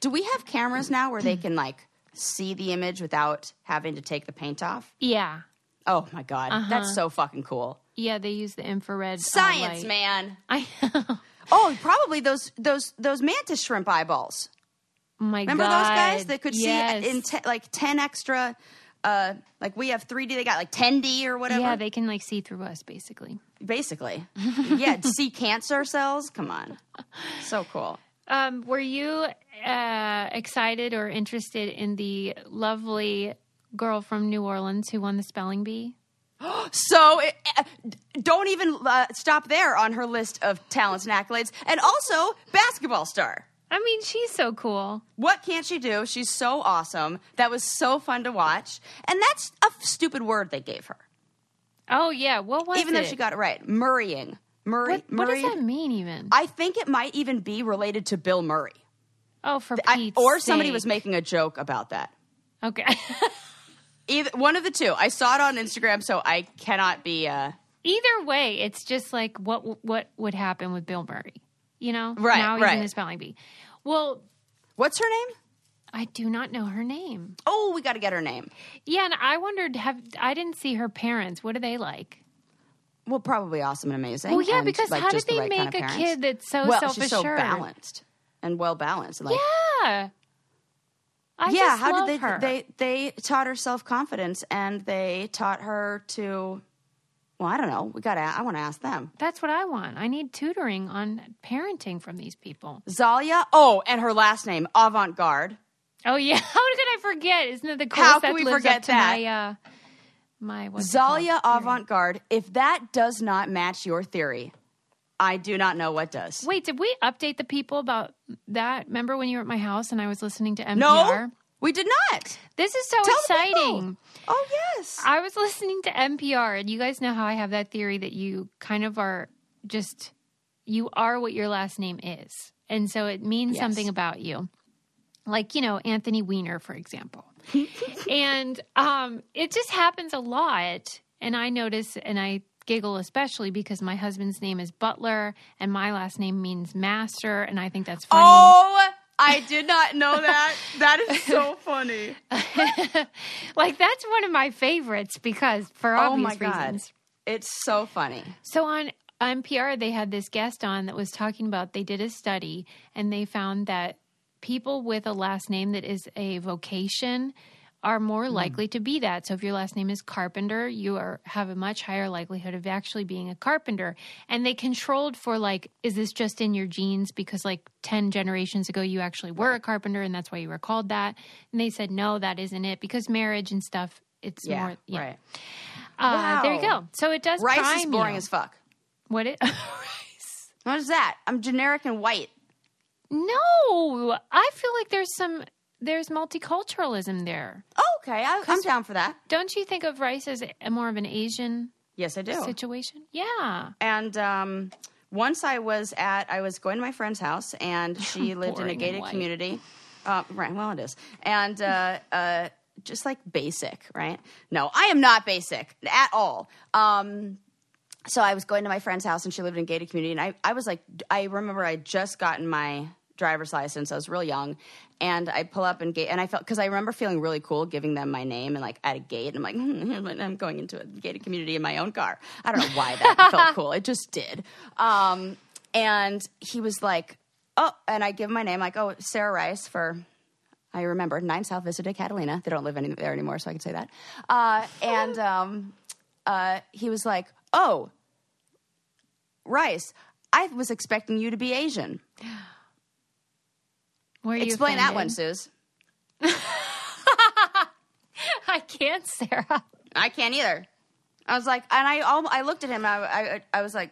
Do we have cameras now where they can like see the image without having to take the paint off? Yeah. Oh my god, Uh-huh. that's so fucking cool. Yeah, they use the infrared uh, Science, light. man. I Oh, probably those those those mantis shrimp eyeballs. Oh my Remember God. those guys that could yes. see in te- like ten extra? Uh, like we have 3D, they got like 10D or whatever. Yeah, they can like see through us basically. Basically, yeah. see cancer cells. Come on, so cool. Um, were you uh, excited or interested in the lovely girl from New Orleans who won the spelling bee? So uh, don't even uh, stop there on her list of talents and accolades, and also basketball star. I mean, she's so cool. What can't she do? She's so awesome. That was so fun to watch. And that's a f- stupid word they gave her, Oh yeah, what was even it? though she got it right. Murraying. Murray. what, what does that mean even? I think it might even be related to Bill Murray. oh, for I, Pete's or somebody sake. was making a joke about that. okay. Either one of the two. I saw it on Instagram, so I cannot be. Uh, Either way, it's just like what what would happen with Bill Murray. You know, Right, now he's in right. the spelling bee. Well, what's her name? I do not know her name. Oh, we got to get her name. Yeah, and I wondered have I didn't see her parents. What are they like? Well, probably awesome and amazing. Well, yeah, and, because like, how did just the they right make kind of a parents. kid that's so well, self she's so balanced and well balanced. And like, yeah. I yeah. How did they? her. They they taught her self confidence, and they taught her to. Well, I don't know. We got to. I want to ask them. That's what I want. I need tutoring on parenting from these people. Zaila. Oh, and her last name, Avant Garde. Oh yeah, how could I forget? Isn't it the coolest How can that we forget that? my uh, my what's it called? Zaila Avant Garde. If that does not match your theory, I do not know what does. Wait, did we update the people about that? Remember when you were at my house and I was listening to NPR? No, we did not. This is so Tell exciting. Oh yes. I was listening to NPR, and you guys know how I have that theory that you kind of are just you are what your last name is, and so it means Yes. something about you. Like you know Anthony Weiner, for example, and um, it just happens a lot. And I notice, and I giggle especially because my husband's name is Butler, and my last name means master, and I think that's funny. Oh, I did not know that. That is so funny. like that's one of my favorites because for Oh obvious my god, reasons. it's so funny. So on NPR, they had this guest on that was talking about they did a study and they found that people with a last name that is a vocation are more Hmm. likely to be that. So if your last name is Carpenter, you are have a much higher likelihood of actually being a carpenter. And they controlled for like, is this just in your genes because like ten generations ago you actually were a carpenter and that's why you were called that? And they said no, that isn't it because marriage and stuff. It's Yeah, more yeah. right. Uh, There you go. So it does Rice is boring you. as fuck. What it? What is that? I'm generic and white. no, I feel like there's some there's multiculturalism there. Oh, okay, I, I'm down for that. Don't you think of rice as a, more of an Asian Yes, I do. situation? Yeah. And um, once I was at, I was going to my friend's house, and she lived in a gated white. community. Uh, right, well, it is. And uh, uh, just like basic, right? No, I am not basic at all. Um, so I was going to my friend's house, and she lived in a gated community. And I, I was like, I remember I just gotten my driver's license. I was real young, and I pull up and gate, and I felt because I remember feeling really cool giving them my name and like at a gate. And I'm like, hmm, I'm going into a gated community in my own car. I don't know why that felt cool. It just did. Um, and he was like, oh, and I give him my name, like, oh, Sarah Rice for I remember nine South Vista de Catalina. They don't live any, there anymore, so I can say that. Uh, and um, uh, he was like, "Oh, Rice, I was expecting you to be Asian. Were you Explain that one, offended? Suze. I can't, Sarah. I can't either." I was like, and I, I looked at him, and I, I, I was like,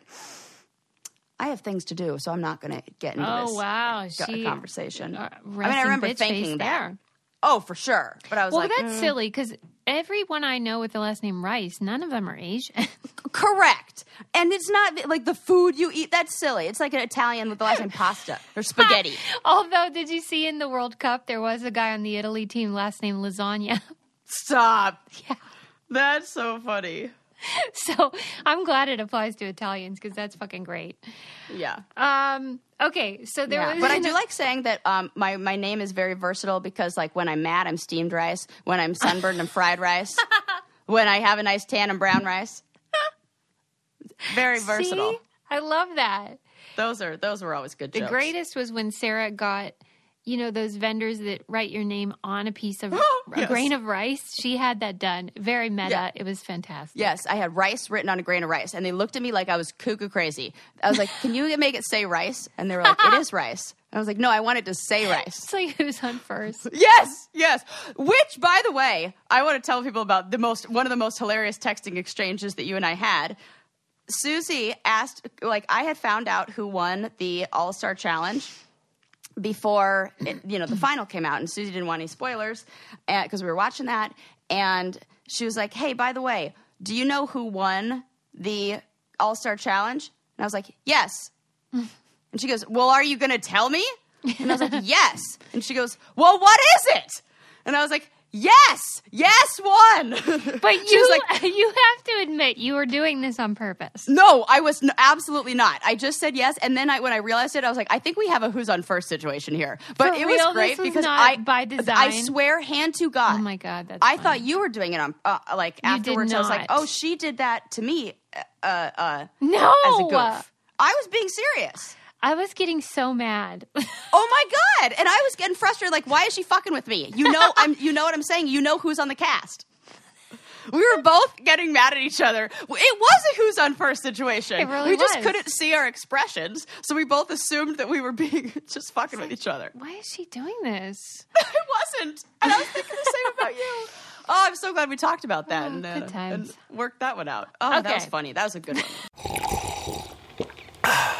"I have things to do, so I'm not going to get into Oh this wow, she conversation." uh, I mean, I remember thinking that. there. Oh, for sure. But I was Well, like, that's mm. silly because everyone I know with the last name Rice, none of them are Asian. Correct. And it's not like the food you eat. That's silly. It's like an Italian with the last name pasta or spaghetti. Although, did you see in the World Cup there was a guy on the Italy team last name Lasagna? Stop. Yeah. That's so funny. so I'm glad it applies to Italians because that's fucking great. Yeah. Um. Okay. So there Yeah. was, But I do like saying that um, my, my name is very versatile because, like, when I'm mad, I'm steamed rice. When I'm sunburned, I'm fried rice. when I have a nice tan, I'm brown rice. Very versatile. See? I love that. Those are those were always good The jokes. greatest was when Sarah got, you know, those vendors that write your name on a piece of a Yes. grain of rice. She had that done. Very meta. Yeah. It was fantastic. Yes, I had rice written on a grain of rice, and they looked at me like I was cuckoo crazy. I was like, "Can you make it say rice?" And they were like, "It is rice." I was like, "No, I want it to say rice." It's like who's on first. Yes, yes. Which, by the way, I want to tell people about the most one of the most hilarious texting exchanges that you and I had. Susie asked, like, I had found out who won the All Star Challenge before it, you know the final came out, and Susie didn't want any spoilers eh, because we were watching that, and she was like, "Hey, by the way, do you know who won the All Star Challenge?" And I was like, "Yes." And she goes, Well, are you going to tell me? And I was like, Yes. And she goes, Well, what is it? And I was like, Yes, yes, one. But you, like, you have to admit you were doing this on purpose. No, I was n- absolutely not. I just said yes, and then I, when I realized it, I was like, I think we have a who's on first situation here. But For it real? was great was because I by design, I swear, hand to God. Oh my God, that's I funny. thought you were doing it on uh, like You did afterwards. I was like, oh, she did that to me uh, uh, No. as a goof. I was being serious. I was getting so mad. Oh my god! And I was getting frustrated. Like, why is she fucking with me? You know, I'm. You know what I'm saying? You know who's on the cast. We were both getting mad at each other. It was a who's on first situation. It really we just was. couldn't see our expressions, so we both assumed that we were being just fucking with each other. Why is she doing this? it wasn't, and I was thinking the same about you. Oh, I'm so glad we talked about that Oh, and, uh, and worked that one out. Oh, that was funny. That was a good one.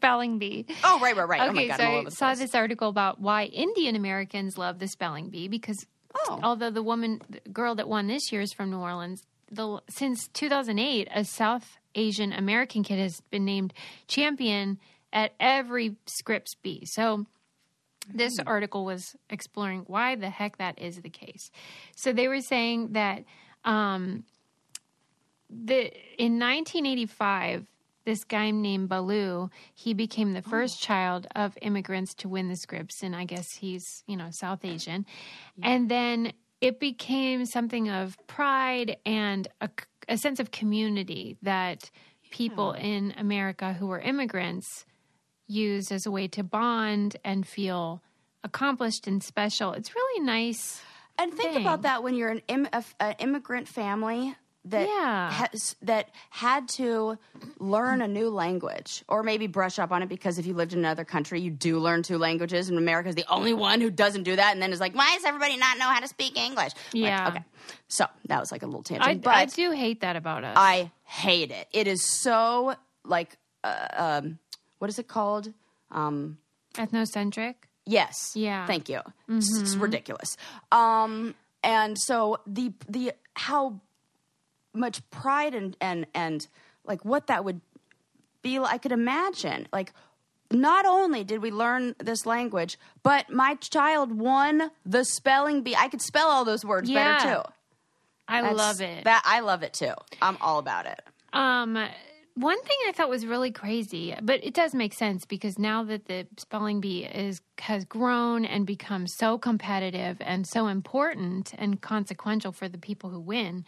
Back to the spelling bee. Oh, right, right, right. oh my Okay, god, so I saw this article about why Indian Americans love the spelling bee because Oh. although the woman, the girl that won this year is from New Orleans, the since 2008, a South Asian American kid has been named champion at every Scripps bee. So this Hmm. article was exploring why the heck that is the case. So they were saying that um, the in 1985 this guy named Balu he became the oh. first child of immigrants to win the Scripps and I guess he's you know South Asian and then it became something of pride and a, a sense of community that people in America who were immigrants used as a way to bond and feel accomplished and special. It's really nice. And think thing. about that when you're an, Im- a, an immigrant family that Yeah. has, that had to learn a new language or maybe brush up on it because if you lived in another country, you do learn two languages, and America is the only one who doesn't do that, and then is like, why does everybody not know how to speak English? Like, Yeah. okay. So that was like a little tangent, I, but I do hate that about us. I hate it. It is so like, uh, um, what is it called? Um, Ethnocentric. Yes. Yeah. Thank you. It's, it's ridiculous. Um, and so the the how much pride and and and like what that would be like, I could imagine like not only did we learn this language, but my child won the spelling bee. I could spell all those words Yeah. better too. I That's- love it. That I love it too. I'm all about it. Um, one thing I thought was really crazy, but it does make sense because now that the spelling bee is has grown and become so competitive and so important and consequential for the people who win,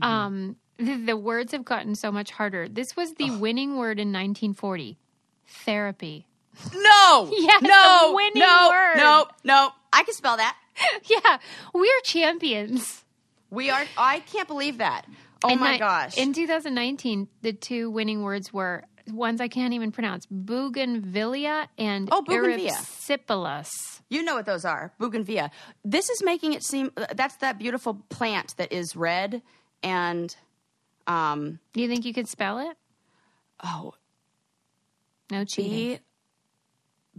Mm-hmm. um, the, the words have gotten so much harder. This was the winning word in 1940, therapy. No. Yes, no. a winning no. word. No. No. I can spell that. yeah, we're champions. We are. I can't believe that. Oh In my ni- gosh. In 2019, the two winning words were ones I can't even pronounce: bougainvillea and Oh, bougainvillea. erysipelas. You know what those are, bougainvillea. This is making it seem that's that beautiful plant that is red and um Do you think you could spell it? oh No cheating.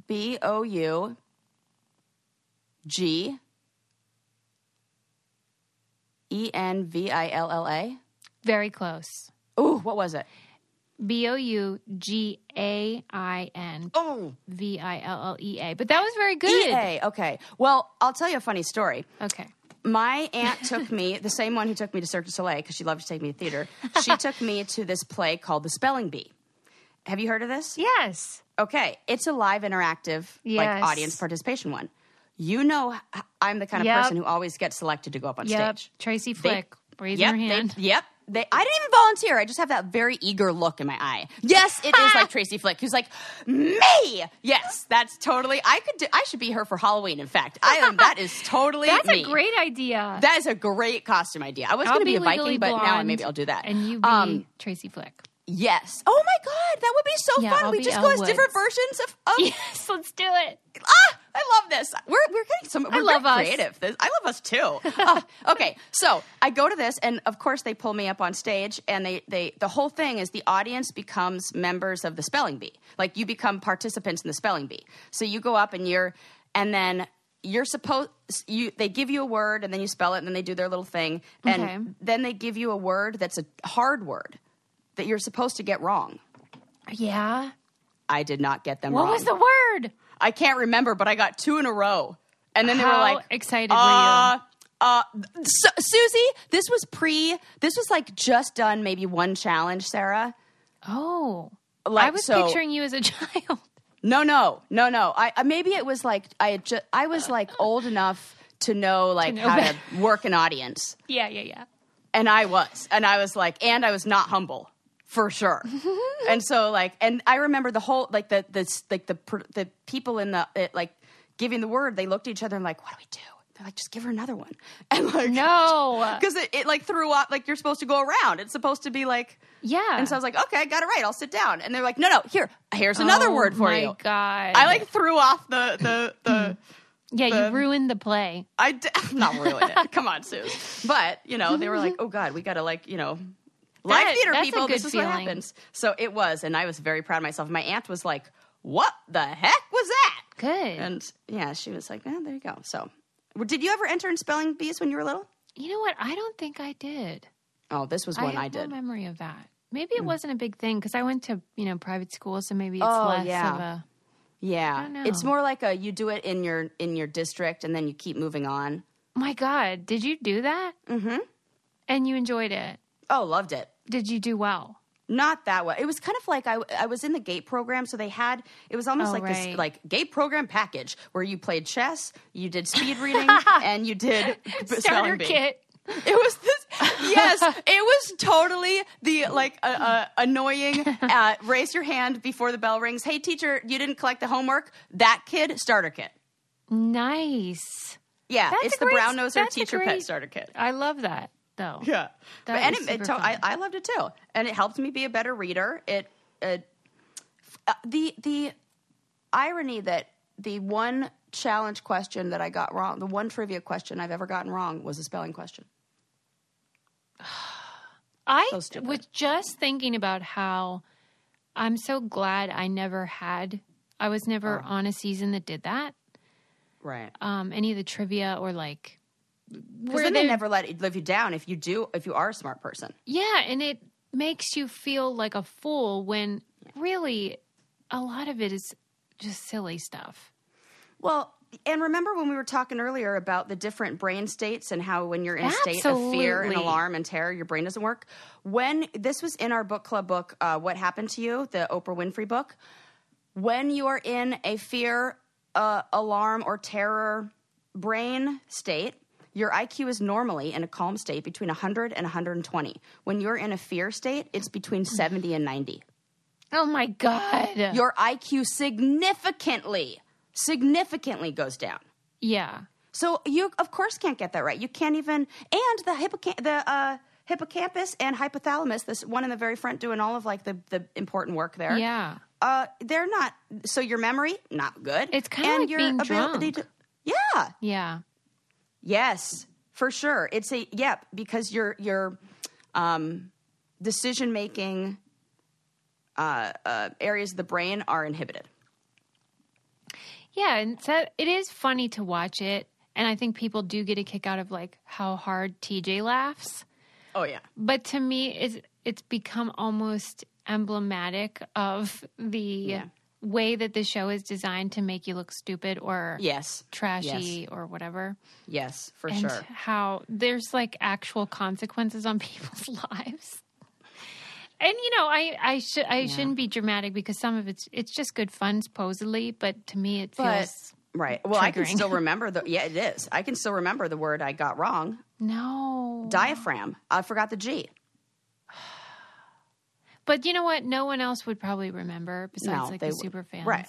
B B O U G E N V I L L A. Very close. Ooh, what was it? B O U G A I N Oh, V I L L E A. But that was very good. E A. Okay. Well, I'll tell you a funny story. Okay. my aunt took me, the same one who took me to Cirque du Soleil because she loved to take me to theater. She took me to this play called The Spelling Bee. Have you heard of this? Yes. Okay, it's a live interactive Yes. like audience participation one. You know, I'm the kind of Yep. person who always gets selected to go up on Yep. stage. Tracy They- Flick. Raise yep, your they- hand. yep. They, I didn't even volunteer. I just have that very eager look in my eye. Yes, it is like Tracy Flick, who's like me. Yes, that's totally. I could. Do, I should be her for Halloween. In fact, I am. That is totally. That's me. a great idea. That is a great costume idea. I was going to be, a Legally Viking, but now maybe I'll do that. And you be Um, Tracy Flick. yes. Oh my god, that would be so Yeah, fun. I'll we just Elle go as Woods. different versions of. of Yes, let's do it. ah, I love this. We're we're getting some. We're love us. creative. This, I love us too. Ah, okay, so I go to this, and of course they pull me up on stage, and they they the whole thing is the audience becomes members of the spelling bee. Like you become participants in the spelling bee. So you go up and you're, and then you're supposed you they give you a word and then you spell it and then they do their little thing and Okay. then they give you a word that's a hard word that you're supposed to get wrong. Yeah. I did not get them What wrong. What was the word? I can't remember, but I got two in a row. And then they were like, excited were uh, uh, Su- Susie, this was pre, this was like just done maybe one challenge, Sarah. Oh. Like, I was so- picturing you as a child. No, no, no, no. I uh, maybe it was like I had just I was like old enough to know like know how better. to work an audience, Yeah, yeah, yeah. and I was, and I was like, and I was not humble for sure. and so like, and I remember the whole like the the like the the people in the it, like giving the word. They looked at each other and like, what do we do? They're like, just give her another one, and like No. because it, it like threw up like you're supposed to go around. It's supposed to be like. Yeah. And so I was like, okay, I got it right. I'll sit down. And they're like, no, no, here, here's another Oh word for my you. God. I like threw off the the the. Yeah, the- you ruined the play. I d- not ruined it. Come on, Sue. But you know, they were like, oh god, we got to like you know. Live That- theater people, this is what happens. So it was, and I was very proud of myself. My aunt was like, "What the heck was that?" Good. And yeah, she was like, "Oh, there you go." So, did you ever enter in spelling bees when you were little? you know what? I don't think I did. Oh, this was one have I, did. no memory of that. Maybe it wasn't a big thing because I went to you know private school, so maybe it's Oh, less yeah. of a. yeah, don't know. it's more like a you do it in your in your district, and then you keep moving on. My God, did you do that? Mm-hmm. And you enjoyed it? Oh, loved it. Did you do well? Not that well. It was kind of like I, I was in the gate program, so they had it was almost Oh, like right. this like gate program package where you played chess, you did speed reading, and you did Starter kit. It was this. Yes, it was totally the like uh, uh, annoying. Uh, raise your hand before the bell rings. Hey, teacher, you didn't collect the homework. That kid starter kit. Nice. Yeah, That's it's the brown noser teacher pet starter kit. I love that though. Yeah, but, and it, it to- I. I loved it too, and it helped me be a better reader. It, it uh, the the irony that the one challenge question that I got wrong, the one trivia question I've ever gotten wrong, was a spelling question. I So was just thinking about how I'm so glad I never had. I was Oh. never on a season that did that. Right. Um, any of the trivia or like Because then they never let it live you down if you do if you are a smart person. Yeah, and it makes you feel like a fool when really a lot of it is just silly stuff. Well, and remember when we were talking earlier about the different brain states and how when you're in a state of fear and alarm and terror, your brain doesn't work. When this was in our book club book, uh, What Happened to You, the Oprah Winfrey book, when you are in a fear, uh, alarm, or terror brain state, your IQ is normally in a calm state between 100 and 120. When you're in a fear state, it's between 70 and 90 Oh my god. your IQ significantly, significantly goes down. yeah. So you, of course, can't get that right. You can't even, and the hippocamp, the uh, hippocampus and hypothalamus, this one in the very front doing all of like the, the important work there. Yeah. Uh, they're not. So your memory not good. It's kinda And like your being ability drunk. to- yeah. Yeah. Yes, for sure. It's a yep because your your um, decision making uh, uh, areas of the brain are inhibited. Yeah, and so it is funny to watch it, and I think people do get a kick out of like how hard TJ laughs. Oh yeah. But to me, it's it's become almost emblematic of the Yeah. Way that the show is designed to make you look stupid or Yes. trashy or whatever. Yes, for and sure. how there's like actual consequences on people's lives. And you know, I I should I shouldn't be dramatic because some of it's it's just good fun supposedly, but to me it But feels right. Well, I can still remember the. Yeah, it is. I can still remember the word I got wrong. no. Diaphragm. I forgot the G. But you know what? No one else would probably remember besides No, like the would- super fans. Right.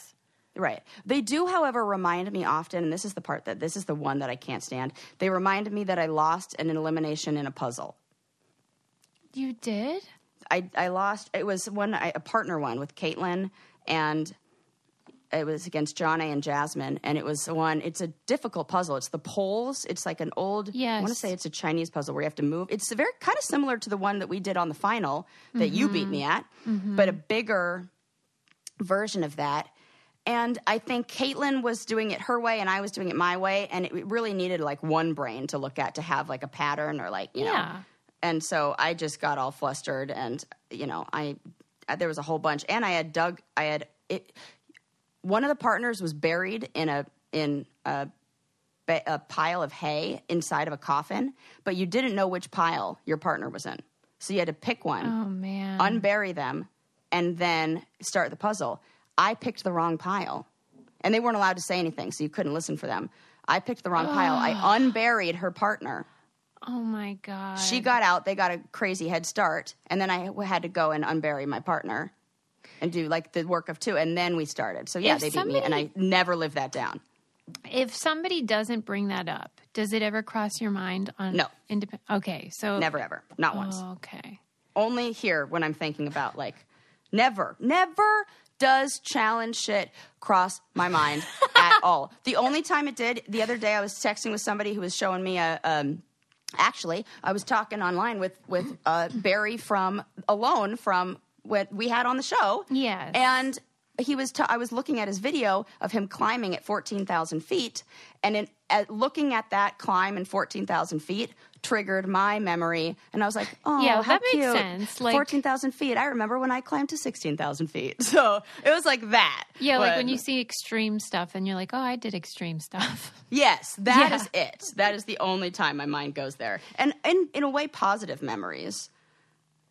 Right. They do, however, remind me often, and this is the part that this is the one that I can't stand. They remind me that I lost an elimination in a puzzle. You did? I, I lost. It was one I, a partner one with Caitlin, and it was against John A. and Jasmine, and it was one. It's a difficult puzzle. It's the poles. It's like an old. I want to say it's a Chinese puzzle where you have to move. It's very kind of similar to the one that we did on the final that you beat mm-hmm. me at, mm-hmm. but a bigger version of that. And I think Caitlin was doing it her way, and I was doing it my way, and it really needed like one brain to look at to have like a pattern or like you know. Yeah. And so I just got all flustered, and you know, I there was a whole bunch, and I had Doug. I had it. One of the partners was buried in a in a, a pile of hay inside of a coffin, but you didn't know which pile your partner was in, so you had to pick one Oh man. unbury them, and then start the puzzle. I picked the wrong pile, and they weren't allowed to say anything, so you couldn't listen for them. I picked the wrong pile. I unburied her partner. oh my god. She got out. They got a crazy head start, and then I had to go and unbury my partner and do like the work of two, and then we started. So yeah, If they beat me, and I never lived that down. if somebody doesn't bring that up, does it ever cross your mind on No. independent Okay, so Never ever, not once. Oh, okay. only here when I'm thinking about like never, never does challenge shit cross my mind at all. The only time it did, the other day I was texting with somebody who was showing me a. Um, actually, I was talking online with with uh, Barry from Alone from what we had on the show. Yes. and. He was. T- I was looking at his video of him climbing at fourteen thousand feet, and in, at looking at that climb in fourteen thousand feet triggered my memory, and I was like, "Oh, Yeah, how that makes sense. Like- 14,000 feet. I remember when I climbed to 16,000 feet. So it was like that. Yeah, like when you see extreme stuff and you're like, "Oh, I did extreme stuff." Yes, that Yeah. is it. That is the only time my mind goes there. And in, in a way, positive memories.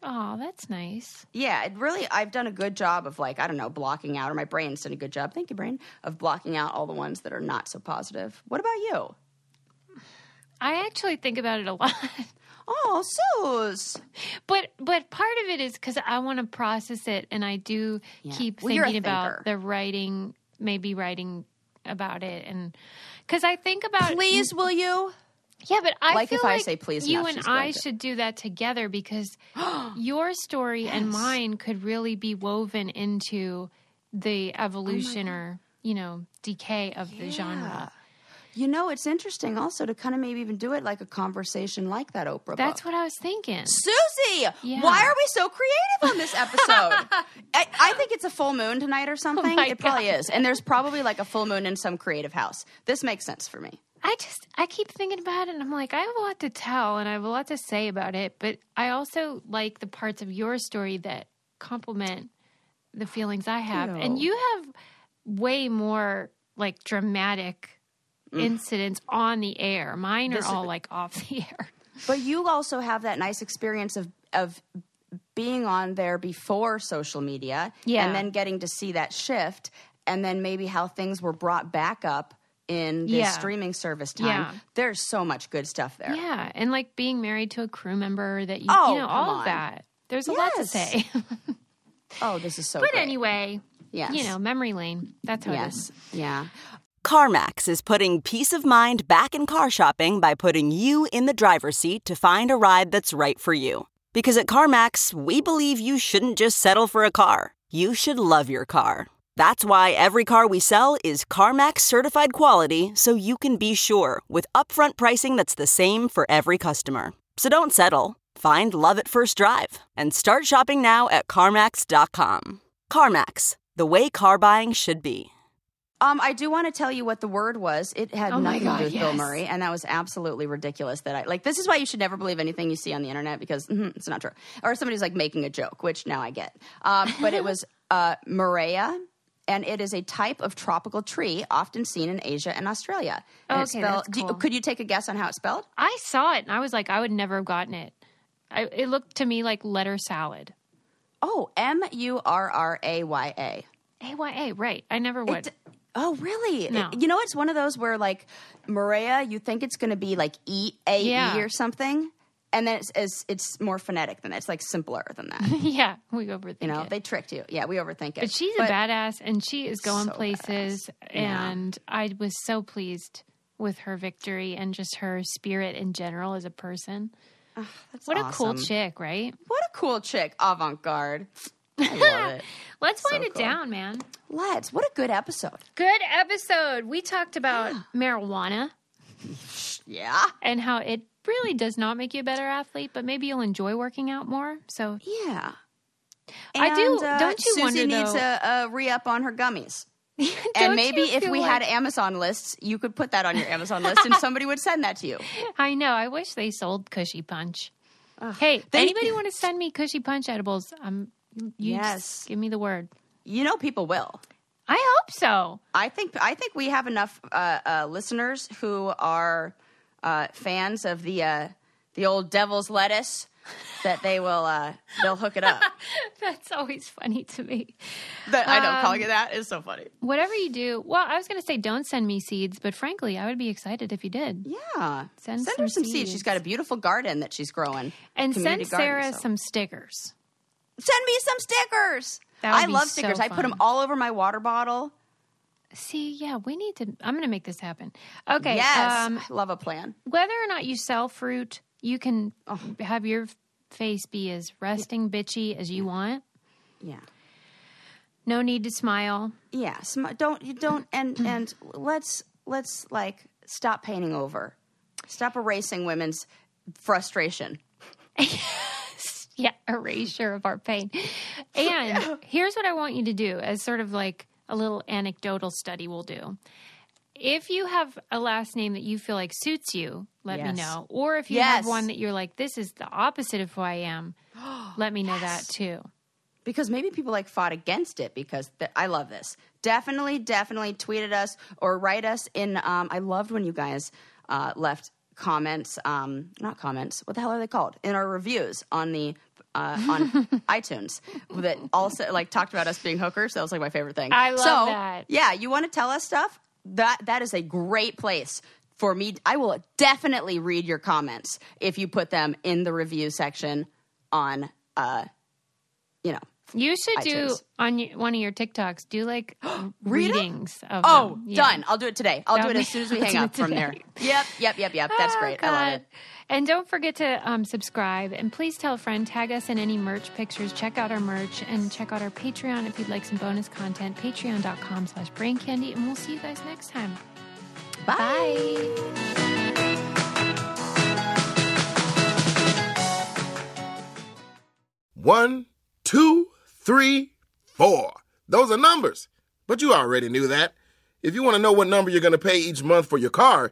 Oh, that's nice. Yeah, it really, I've done a good job of like, I don't know, blocking out, or my brain's done a good job, thank you, brain, of blocking out all the ones that are not so positive. What about you? I actually think about it a lot. Oh, Suze. But but part of it is because I want to process it, and I do Yeah. keep Well, thinking about the writing, maybe writing about it, and because I think about Please, will you? Yeah, but I Like feel if I like say please you enough, and I to. should do that together because your story and mine could really be woven into the evolution or you know decay of the genre. You know, it's interesting also to kind of maybe even do it like a conversation like that Oprah That's book. what I was thinking. Susie, Yeah. why are we so creative on this episode? I, I think it's a full moon tonight or oh something. Oh it probably God. is. And there's probably like a full moon in some creative house. This makes sense for me. I just I keep thinking about it and I'm like I have a lot to tell and I have a lot to say about it, but I also like the parts of your story that complement the feelings I have. And you have way more like dramatic incidents on the air. Mine are Mm. This is- all like off the air. But you also have that nice experience of of being on there before social media Yeah. and then getting to see that shift and then maybe how things were brought back up in this Yeah. streaming service time. Yeah. There's so much good stuff there. Yeah, and like being married to a crew member that you, Oh, you know, all on. of that. There's a lot to say. Oh, this is so but great. anyway, Yes. you know, memory lane. That's how it Yes. is. Yeah. CarMax is putting peace of mind back in car shopping by putting you in the driver's seat to find a ride that's right for you. Because at CarMax, we believe you shouldn't just settle for a car, you should love your car. That's why every car we sell is CarMax certified quality so you can be sure with upfront pricing that's the same for every customer. So don't settle. Find love at first drive and start shopping now at CarMax.com. CarMax, the way car buying should be. Um, I do want to tell you what the word was. It had Oh my nothing to do with Bill. Murray, and that was absolutely ridiculous. That I like. This is why you should never believe anything you see on the internet because mhm, it's not true. Or somebody's like making a joke, which now I get. Um, but it was uh, Murraya, and it is a type of tropical tree often seen in Asia and Australia. And Okay, spelled. that's do could you take a guess on how it's spelled? I saw it and I was like, I would never have gotten it. I, it looked to me like letter salad. Oh, M U R R A Y A. A Y A, right? I never would. It- oh, really? It- you know, it's one of those where like Maria, you think it's going to be like E A E or something, and then it's, it's it's more phonetic than that. It's like simpler than that. yeah, we overthink it. You know, it. they tricked you. Yeah, we overthink it. but she's a badass and she is going So places. badass. Yeah. And I was so pleased with her victory and just her spirit in general as a person. Ah, that's What a cool chick, right? What a cool chick, avant garde. I love it. Let's wind it cool. down, man. Let's. What a good episode. Good episode. We talked about marijuana Yeah. and how it really does not make you a better athlete, but maybe you'll enjoy working out more. So Yeah. I do- uh, don't you Susie wonder, needs though- a, a re up on her gummies. And maybe if we like- had Amazon lists, you could put that on your Amazon list, and somebody would send that to you. I know. I wish they sold Kushy Punch. hey, They- anybody want to send me Kushy Punch edibles? Um, Yes. give me the word. You know, people will. I hope so. I think I think we have enough uh, uh, listeners who are uh, fans of the uh, the old devil's lettuce that they will uh, they'll hook it up. That's always funny to me. That- I know Um, calling it that is so funny. Whatever you do, well, I was going to say don't send me seeds, but frankly, I would be excited if you did. Yeah, Send her some some seeds. seeds. She's got a beautiful garden that she's growing. And Community send garden, Sarah so- some stickers. Send me some stickers. That would I be love so stickers. I put them all over my water bottle. See, yeah, we need to. I'm going to make this happen. Okay. yes, Um, I love a plan. whether or not you sell fruit, you can Oh. have your face be as resting bitchy as you want. Yeah. No need to smile. Yeah, sm- don't you don't and and let's let's like stop painting over. Stop erasing women's frustration. Yeah, erasure of our pain. And here's what I want you to do as sort of like a little anecdotal study we'll do. If you have a last name that you feel like suits you, let Yes. me know. Or if you Yes. have one that you're like, this is the opposite of who I am, let me know that too. because maybe people like fought against it because th- I love this. Definitely, definitely tweet at us or write us in. Um, I loved when you guys uh, left comments, um, not comments. What the hell are they called? In our reviews on the uh, on iTunes that also like talked about us being hookers. That was like my favorite thing. I love so, that. Yeah, you want to tell us stuff? That that is a great place. For me, I will definitely read your comments if you put them in the review section on, uh, you know, You should do on one of your TikToks, do like readings of Oh. Yeah. done. I'll do it today. I'll That do it as soon as we hang up from there. Yep, yep, yep, yep. That's Oh, great. I love it. And don't forget to um, subscribe. And please tell a friend, tag us in any merch pictures. Check out our merch and check out our Patreon if you'd like some bonus content. Patreon.com slash brain candy. And we'll see you guys next time. Bye. One, two, three, four. Those are numbers. But you already knew that. If you want to know what number you're going to pay each month for your car,